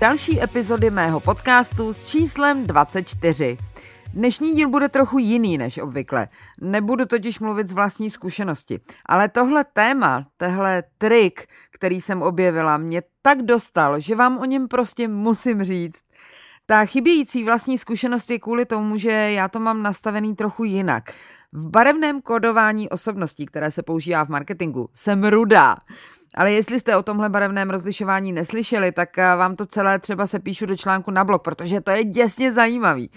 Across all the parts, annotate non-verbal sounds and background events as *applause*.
Další epizody mého podcastu s číslem 24. Dnešní díl bude trochu jiný než obvykle. Nebudu totiž mluvit z vlastní zkušenosti. Ale tohle téma, tehle trik, který jsem objevila, mě tak dostal, že vám o něm prostě musím říct. Ta chybějící vlastní zkušenost je kvůli tomu, že já to mám nastavený trochu jinak. V barevném kodování osobností, které se používá v marketingu, jsem rudá. Ale jestli jste o tomhle barevném rozlišování neslyšeli, tak vám to celé třeba se píšu do článku na blog, protože to je děsně zajímavý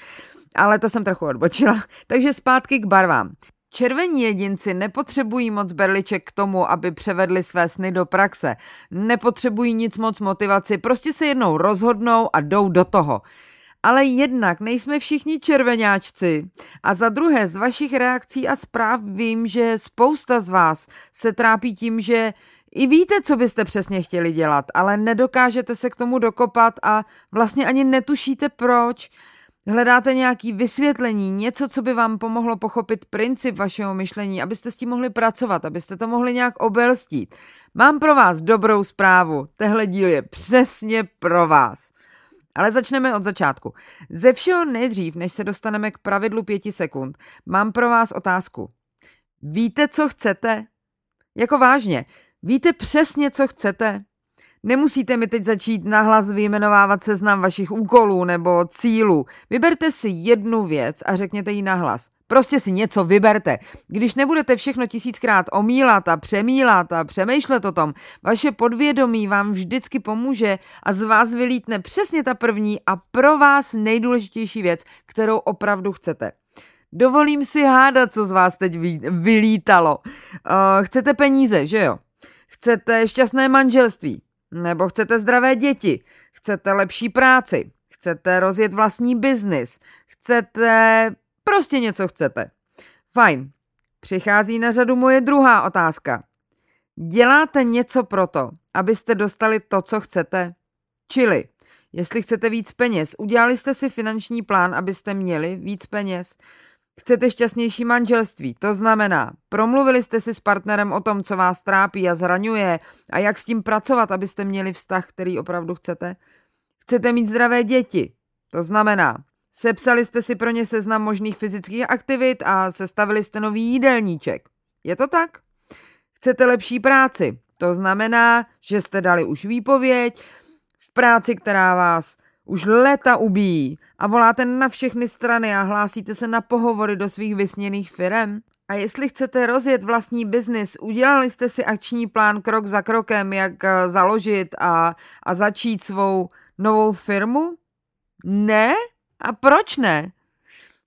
ale to jsem trochu odbočila. *laughs* Takže zpátky k barvám. Červení jedinci nepotřebují moc berliček k tomu, aby převedli své sny do praxe. Nepotřebují nic moc motivaci, prostě se jednou rozhodnou a jdou do toho. Ale jednak nejsme všichni červenáčci. A za druhé, z vašich reakcí a zpráv vím, že spousta z vás se trápí tím, že i víte, co byste přesně chtěli dělat, ale nedokážete se k tomu dokopat a vlastně ani netušíte proč. Hledáte nějaký vysvětlení, něco, co by vám pomohlo pochopit princip vašeho myšlení, abyste s tím mohli pracovat, abyste to mohli nějak obelstít. Mám pro vás dobrou zprávu. Tehle díl je přesně pro vás. Ale začneme od začátku. Ze všeho nejdřív, než se dostaneme k pravidlu pěti sekund, mám pro vás otázku. Víte, co chcete? Jako vážně, víte přesně, co chcete? Nemusíte mi teď začít nahlas vyjmenovávat seznam vašich úkolů nebo cílů. Vyberte si jednu věc a řekněte ji nahlas. Prostě si něco vyberte. Když nebudete všechno tisíckrát omílat a přemílat a přemýšlet o tom, vaše podvědomí vám vždycky pomůže a z vás vylítne přesně ta první a pro vás nejdůležitější věc, kterou opravdu chcete. Dovolím si hádat, co z vás teď vylítalo. Uh, chcete peníze, že jo? Chcete šťastné manželství, nebo chcete zdravé děti, chcete lepší práci, chcete rozjet vlastní biznis, chcete... prostě něco chcete. Fajn. Přichází na řadu moje druhá otázka. Děláte něco proto, abyste dostali to, co chcete? Čili, jestli chcete víc peněz, udělali jste si finanční plán, abyste měli víc peněz? Chcete šťastnější manželství, to znamená, promluvili jste si s partnerem o tom, co vás trápí a zraňuje a jak s tím pracovat, abyste měli vztah, který opravdu chcete? Chcete mít zdravé děti, to znamená, sepsali jste si pro ně seznam možných fyzických aktivit a sestavili jste nový jídelníček. Je to tak? Chcete lepší práci, to znamená, že jste dali už výpověď v práci, která vás už léta ubíjí a voláte na všechny strany a hlásíte se na pohovory do svých vysněných firem? A jestli chcete rozjet vlastní biznis, udělali jste si akční plán krok za krokem, jak eh, založit a, a začít svou novou firmu? Ne? A proč ne?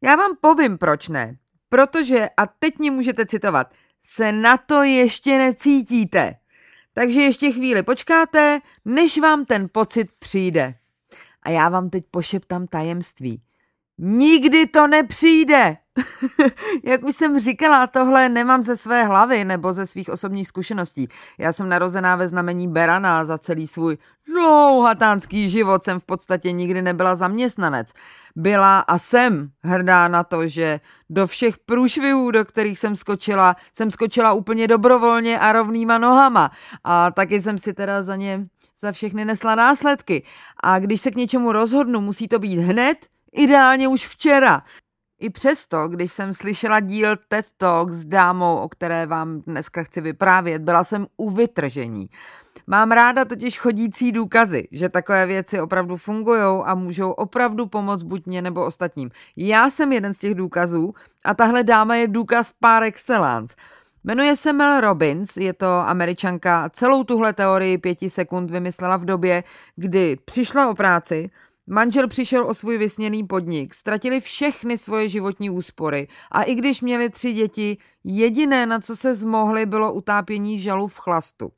Já vám povím, proč ne. Protože, a teď mě můžete citovat, se na to ještě necítíte. Takže ještě chvíli počkáte, než vám ten pocit přijde. A já vám teď pošeptám tajemství. Nikdy to nepřijde! *laughs* Jak už jsem říkala, tohle nemám ze své hlavy nebo ze svých osobních zkušeností. Já jsem narozená ve znamení Berana za celý svůj dlouhatánský život jsem v podstatě nikdy nebyla zaměstnanec. Byla a jsem hrdá na to, že do všech průšvihů, do kterých jsem skočila, jsem skočila úplně dobrovolně a rovnýma nohama. A taky jsem si teda za ně za všechny nesla následky. A když se k něčemu rozhodnu, musí to být hned, Ideálně už včera. I přesto, když jsem slyšela díl TED Talk s dámou, o které vám dneska chci vyprávět, byla jsem u vytržení. Mám ráda totiž chodící důkazy, že takové věci opravdu fungují a můžou opravdu pomoct buď mě nebo ostatním. Já jsem jeden z těch důkazů a tahle dáma je důkaz par excellence. Jmenuje se Mel Robbins, je to američanka celou tuhle teorii pěti sekund vymyslela v době, kdy přišla o práci, Manžel přišel o svůj vysněný podnik, ztratili všechny svoje životní úspory a i když měli tři děti, jediné, na co se zmohli, bylo utápění žalu v chlastu.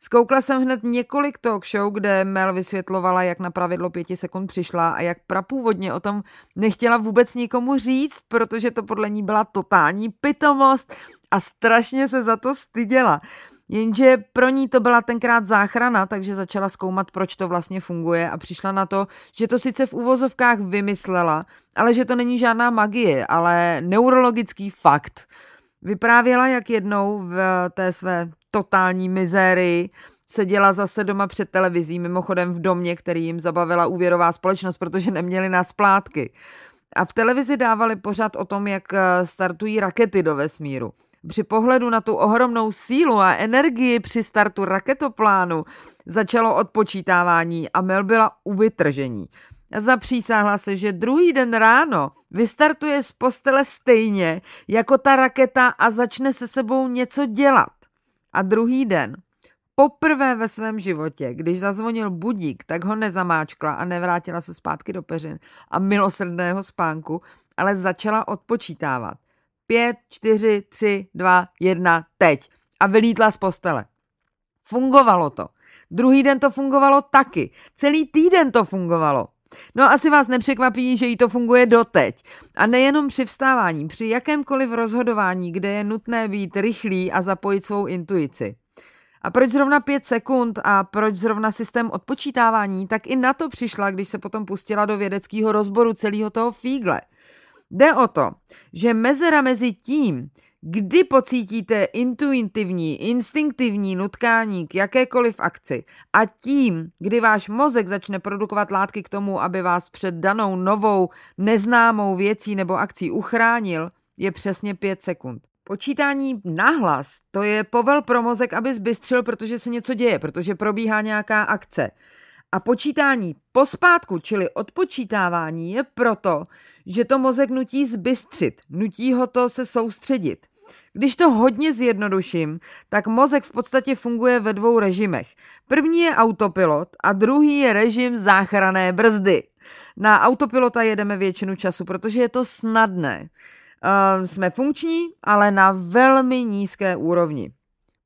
Zkoukla jsem hned několik talk show, kde Mel vysvětlovala, jak na pravidlo pěti sekund přišla a jak prapůvodně o tom nechtěla vůbec nikomu říct, protože to podle ní byla totální pitomost a strašně se za to styděla. Jenže pro ní to byla tenkrát záchrana, takže začala zkoumat, proč to vlastně funguje a přišla na to, že to sice v úvozovkách vymyslela, ale že to není žádná magie, ale neurologický fakt. Vyprávěla, jak jednou v té své totální mizérii seděla zase doma před televizí, mimochodem v domě, který jim zabavila úvěrová společnost, protože neměli na splátky. A v televizi dávali pořád o tom, jak startují rakety do vesmíru. Při pohledu na tu ohromnou sílu a energii při startu raketoplánu začalo odpočítávání a Mel byla u vytržení. Zapřísáhla se, že druhý den ráno vystartuje z postele stejně jako ta raketa a začne se sebou něco dělat. A druhý den, poprvé ve svém životě, když zazvonil budík, tak ho nezamáčkla a nevrátila se zpátky do peřin a milosrdného spánku, ale začala odpočítávat. Pět, čtyři, tři, dva, jedna, teď. A vylítla z postele. Fungovalo to. Druhý den to fungovalo taky. Celý týden to fungovalo. No asi vás nepřekvapí, že jí to funguje doteď. A nejenom při vstávání, při jakémkoliv rozhodování, kde je nutné být rychlý a zapojit svou intuici. A proč zrovna pět sekund a proč zrovna systém odpočítávání, tak i na to přišla, když se potom pustila do vědeckého rozboru celého toho fígle – Jde o to, že mezera mezi tím, kdy pocítíte intuitivní, instinktivní nutkání k jakékoliv akci a tím, kdy váš mozek začne produkovat látky k tomu, aby vás před danou novou, neznámou věcí nebo akcí uchránil, je přesně 5 sekund. Počítání nahlas, to je povel pro mozek, aby zbystřil, protože se něco děje, protože probíhá nějaká akce. A počítání pospátku, čili odpočítávání, je proto, že to mozek nutí zbystřit, nutí ho to se soustředit. Když to hodně zjednoduším, tak mozek v podstatě funguje ve dvou režimech. První je autopilot a druhý je režim záchrané brzdy. Na autopilota jedeme většinu času, protože je to snadné. Uh, jsme funkční, ale na velmi nízké úrovni.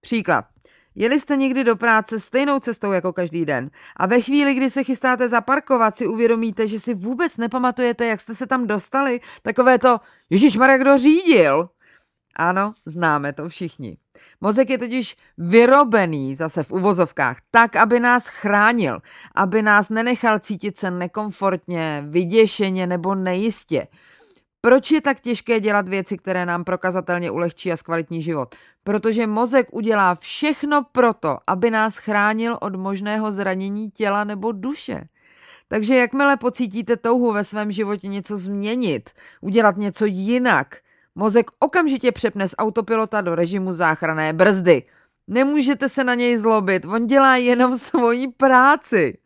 Příklad. Jeli jste někdy do práce stejnou cestou jako každý den a ve chvíli, kdy se chystáte zaparkovat, si uvědomíte, že si vůbec nepamatujete, jak jste se tam dostali, takové to, Ježíš Marek, kdo řídil? Ano, známe to všichni. Mozek je totiž vyrobený zase v uvozovkách tak, aby nás chránil, aby nás nenechal cítit se nekomfortně, vyděšeně nebo nejistě. Proč je tak těžké dělat věci, které nám prokazatelně ulehčí a zkvalitní život? Protože mozek udělá všechno proto, aby nás chránil od možného zranění těla nebo duše. Takže jakmile pocítíte touhu ve svém životě něco změnit, udělat něco jinak, mozek okamžitě přepne z autopilota do režimu záchranné brzdy. Nemůžete se na něj zlobit, on dělá jenom *laughs* svoji práci.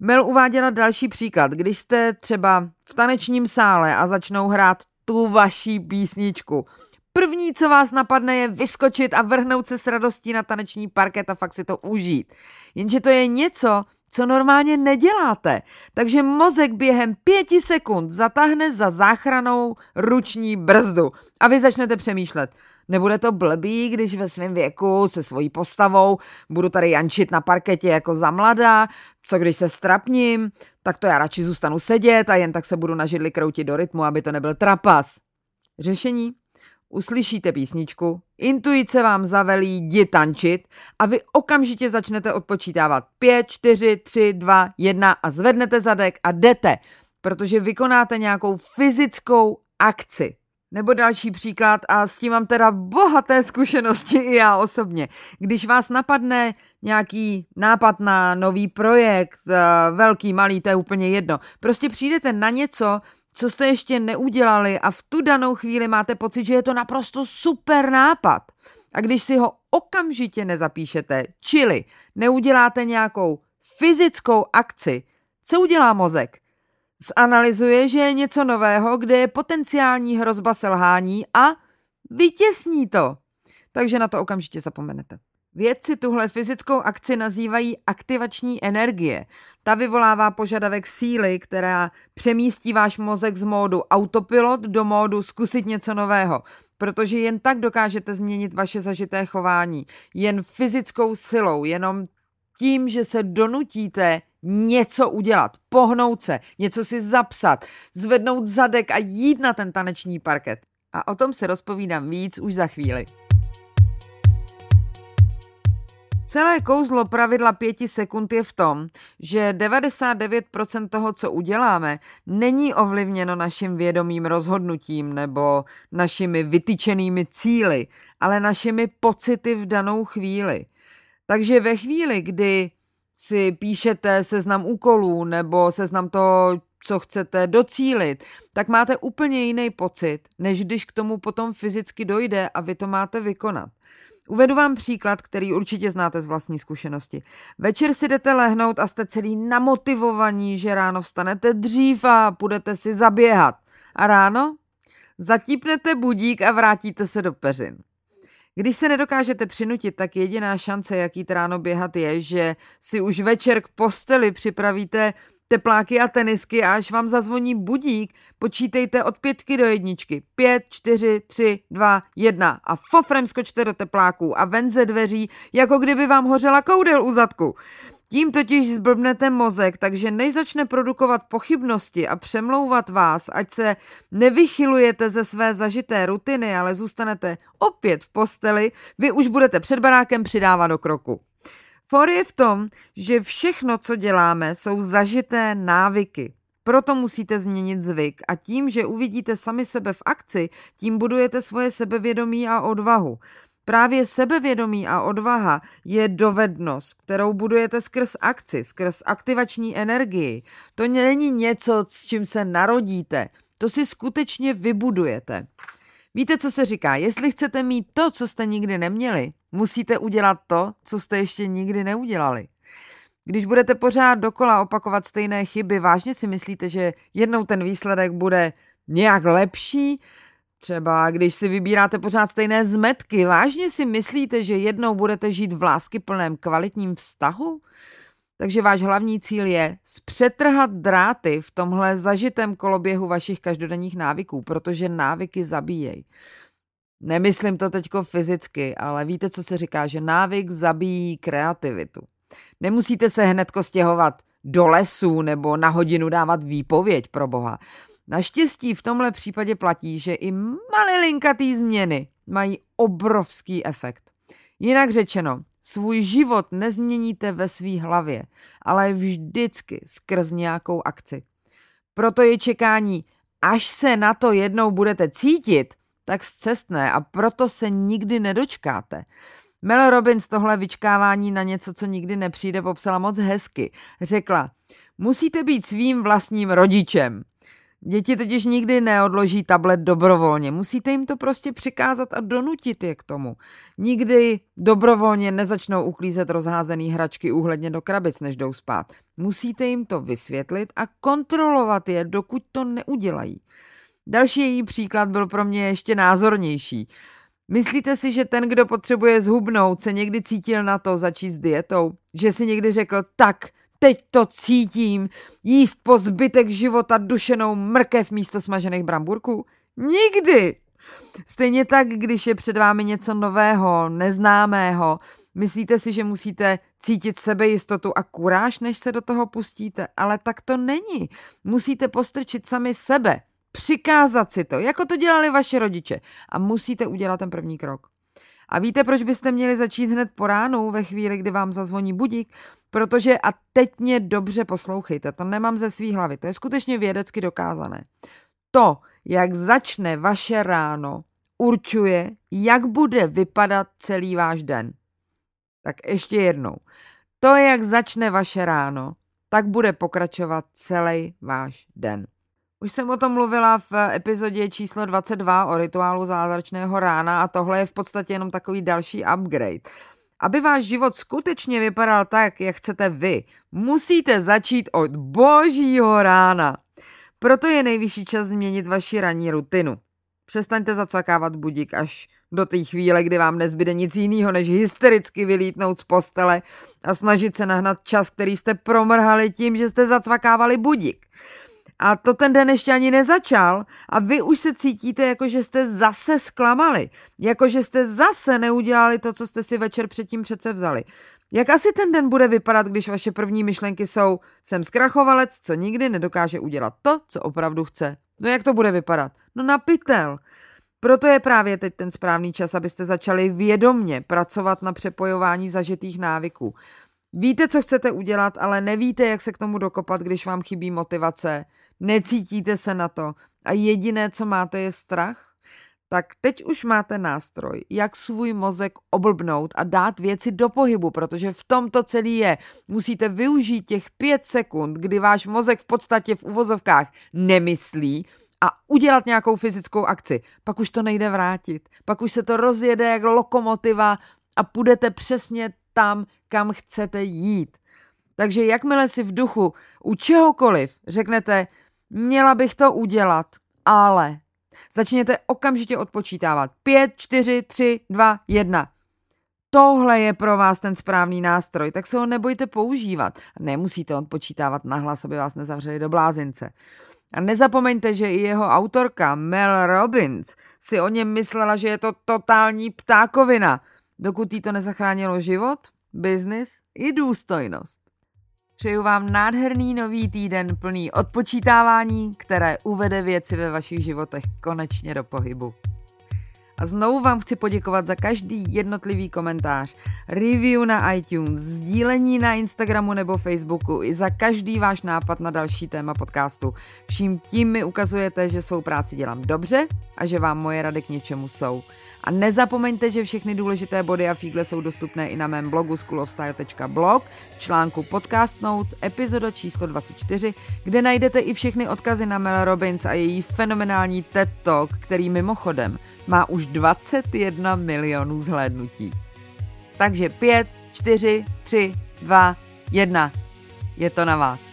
Mel uváděla další příklad. Když jste třeba v tanečním sále a začnou hrát tu vaší písničku, první, co vás napadne, je vyskočit a vrhnout se s radostí na taneční parket a fakt si to užít. Jenže to je něco, co normálně neděláte. Takže mozek během pěti sekund zatáhne za záchranou ruční brzdu a vy začnete přemýšlet – Nebude to blbý, když ve svém věku se svojí postavou budu tady jančit na parketě jako za mladá, co když se strapním, tak to já radši zůstanu sedět a jen tak se budu na židli kroutit do rytmu, aby to nebyl trapas. Řešení? Uslyšíte písničku, intuice vám zavelí jdi tančit a vy okamžitě začnete odpočítávat 5, 4, 3, 2, 1 a zvednete zadek a jdete, protože vykonáte nějakou fyzickou akci. Nebo další příklad, a s tím mám teda bohaté zkušenosti i já osobně. Když vás napadne nějaký nápad na nový projekt, eh, velký, malý, to je úplně jedno. Prostě přijdete na něco, co jste ještě neudělali a v tu danou chvíli máte pocit, že je to naprosto super nápad. A když si ho okamžitě nezapíšete, čili neuděláte nějakou fyzickou akci, co udělá mozek? Zanalizuje, že je něco nového, kde je potenciální hrozba selhání a vytěsní to. Takže na to okamžitě zapomenete. Vědci tuhle fyzickou akci nazývají aktivační energie. Ta vyvolává požadavek síly, která přemístí váš mozek z módu autopilot do módu zkusit něco nového, protože jen tak dokážete změnit vaše zažité chování. Jen fyzickou silou, jenom tím, že se donutíte něco udělat, pohnout se, něco si zapsat, zvednout zadek a jít na ten taneční parket. A o tom se rozpovídám víc už za chvíli. Celé kouzlo pravidla pěti sekund je v tom, že 99% toho, co uděláme, není ovlivněno naším vědomým rozhodnutím nebo našimi vytyčenými cíly, ale našimi pocity v danou chvíli. Takže ve chvíli, kdy si píšete seznam úkolů nebo seznam toho, co chcete docílit, tak máte úplně jiný pocit, než když k tomu potom fyzicky dojde a vy to máte vykonat. Uvedu vám příklad, který určitě znáte z vlastní zkušenosti. Večer si jdete lehnout a jste celý namotivovaní, že ráno vstanete dřív a půjdete si zaběhat. A ráno? Zatípnete budík a vrátíte se do peřin. Když se nedokážete přinutit, tak jediná šance, jak jít ráno běhat, je, že si už večer k posteli připravíte tepláky a tenisky a až vám zazvoní budík, počítejte od pětky do jedničky. Pět, čtyři, tři, dva, jedna a fofrem skočte do tepláků a ven ze dveří, jako kdyby vám hořela koudel u zadku. Tím totiž zblbnete mozek, takže než začne produkovat pochybnosti a přemlouvat vás, ať se nevychylujete ze své zažité rutiny, ale zůstanete opět v posteli, vy už budete před barákem přidávat do kroku. For je v tom, že všechno, co děláme, jsou zažité návyky. Proto musíte změnit zvyk a tím, že uvidíte sami sebe v akci, tím budujete svoje sebevědomí a odvahu. Právě sebevědomí a odvaha je dovednost, kterou budujete skrz akci, skrz aktivační energii. To není něco, s čím se narodíte, to si skutečně vybudujete. Víte, co se říká? Jestli chcete mít to, co jste nikdy neměli, musíte udělat to, co jste ještě nikdy neudělali. Když budete pořád dokola opakovat stejné chyby, vážně si myslíte, že jednou ten výsledek bude nějak lepší? Třeba když si vybíráte pořád stejné zmetky, vážně si myslíte, že jednou budete žít v lásky plném kvalitním vztahu? Takže váš hlavní cíl je zpřetrhat dráty v tomhle zažitém koloběhu vašich každodenních návyků, protože návyky zabíjejí. Nemyslím to teďko fyzicky, ale víte, co se říká, že návyk zabíjí kreativitu. Nemusíte se hnedko stěhovat do lesu nebo na hodinu dávat výpověď pro boha. Naštěstí v tomhle případě platí, že i malilinkatý změny mají obrovský efekt. Jinak řečeno, svůj život nezměníte ve své hlavě, ale vždycky skrz nějakou akci. Proto je čekání, až se na to jednou budete cítit, tak zcestné a proto se nikdy nedočkáte. Mel Robbins tohle vyčkávání na něco, co nikdy nepřijde, popsala moc hezky. Řekla, musíte být svým vlastním rodičem. Děti totiž nikdy neodloží tablet dobrovolně. Musíte jim to prostě přikázat a donutit je k tomu. Nikdy dobrovolně nezačnou uklízet rozházený hračky úhledně do krabic, než jdou spát. Musíte jim to vysvětlit a kontrolovat je, dokud to neudělají. Další její příklad byl pro mě ještě názornější. Myslíte si, že ten, kdo potřebuje zhubnout, se někdy cítil na to začít s dietou? Že si někdy řekl, tak, teď to cítím, jíst po zbytek života dušenou mrkev místo smažených bramburků? Nikdy! Stejně tak, když je před vámi něco nového, neznámého, myslíte si, že musíte cítit sebejistotu a kuráž, než se do toho pustíte, ale tak to není. Musíte postrčit sami sebe, přikázat si to, jako to dělali vaše rodiče a musíte udělat ten první krok. A víte, proč byste měli začít hned po ránu, ve chvíli, kdy vám zazvoní budík? Protože, a teď mě dobře poslouchejte, to nemám ze svý hlavy, to je skutečně vědecky dokázané. To, jak začne vaše ráno, určuje, jak bude vypadat celý váš den. Tak ještě jednou. To, jak začne vaše ráno, tak bude pokračovat celý váš den. Už jsem o tom mluvila v epizodě číslo 22 o rituálu zázračného rána a tohle je v podstatě jenom takový další upgrade. Aby váš život skutečně vypadal tak, jak chcete vy, musíte začít od božího rána. Proto je nejvyšší čas změnit vaši ranní rutinu. Přestaňte zacvakávat budík až do té chvíle, kdy vám nezbyde nic jiného, než hystericky vylítnout z postele a snažit se nahnat čas, který jste promrhali tím, že jste zacvakávali budík. A to ten den ještě ani nezačal a vy už se cítíte, jako že jste zase zklamali. Jako že jste zase neudělali to, co jste si večer předtím přece vzali. Jak asi ten den bude vypadat, když vaše první myšlenky jsou jsem zkrachovalec, co nikdy nedokáže udělat to, co opravdu chce. No jak to bude vypadat? No na pytel. Proto je právě teď ten správný čas, abyste začali vědomně pracovat na přepojování zažitých návyků. Víte, co chcete udělat, ale nevíte, jak se k tomu dokopat, když vám chybí motivace, necítíte se na to a jediné, co máte, je strach? Tak teď už máte nástroj, jak svůj mozek oblbnout a dát věci do pohybu, protože v tom to celý je. Musíte využít těch pět sekund, kdy váš mozek v podstatě v uvozovkách nemyslí a udělat nějakou fyzickou akci. Pak už to nejde vrátit. Pak už se to rozjede jak lokomotiva a půjdete přesně tam, kam chcete jít. Takže jakmile si v duchu u čehokoliv řeknete, měla bych to udělat, ale začněte okamžitě odpočítávat. 5, 4, 3, 2, 1. Tohle je pro vás ten správný nástroj, tak se ho nebojte používat. Nemusíte odpočítávat nahlas, aby vás nezavřeli do blázince. A nezapomeňte, že i jeho autorka Mel Robbins si o něm myslela, že je to totální ptákovina, dokud jí to nezachránilo život, biznis i důstojnost. Přeju vám nádherný nový týden plný odpočítávání, které uvede věci ve vašich životech konečně do pohybu. A znovu vám chci poděkovat za každý jednotlivý komentář, review na iTunes, sdílení na Instagramu nebo Facebooku i za každý váš nápad na další téma podcastu. Vším tím mi ukazujete, že svou práci dělám dobře a že vám moje rady k něčemu jsou. A nezapomeňte, že všechny důležité body a fígle jsou dostupné i na mém blogu schoolofstyle.blog v článku Podcast Notes, epizoda číslo 24, kde najdete i všechny odkazy na Mel Robbins a její fenomenální TED Talk, který mimochodem má už 21 milionů zhlédnutí. Takže 5, 4, 3, 2, 1. Je to na vás.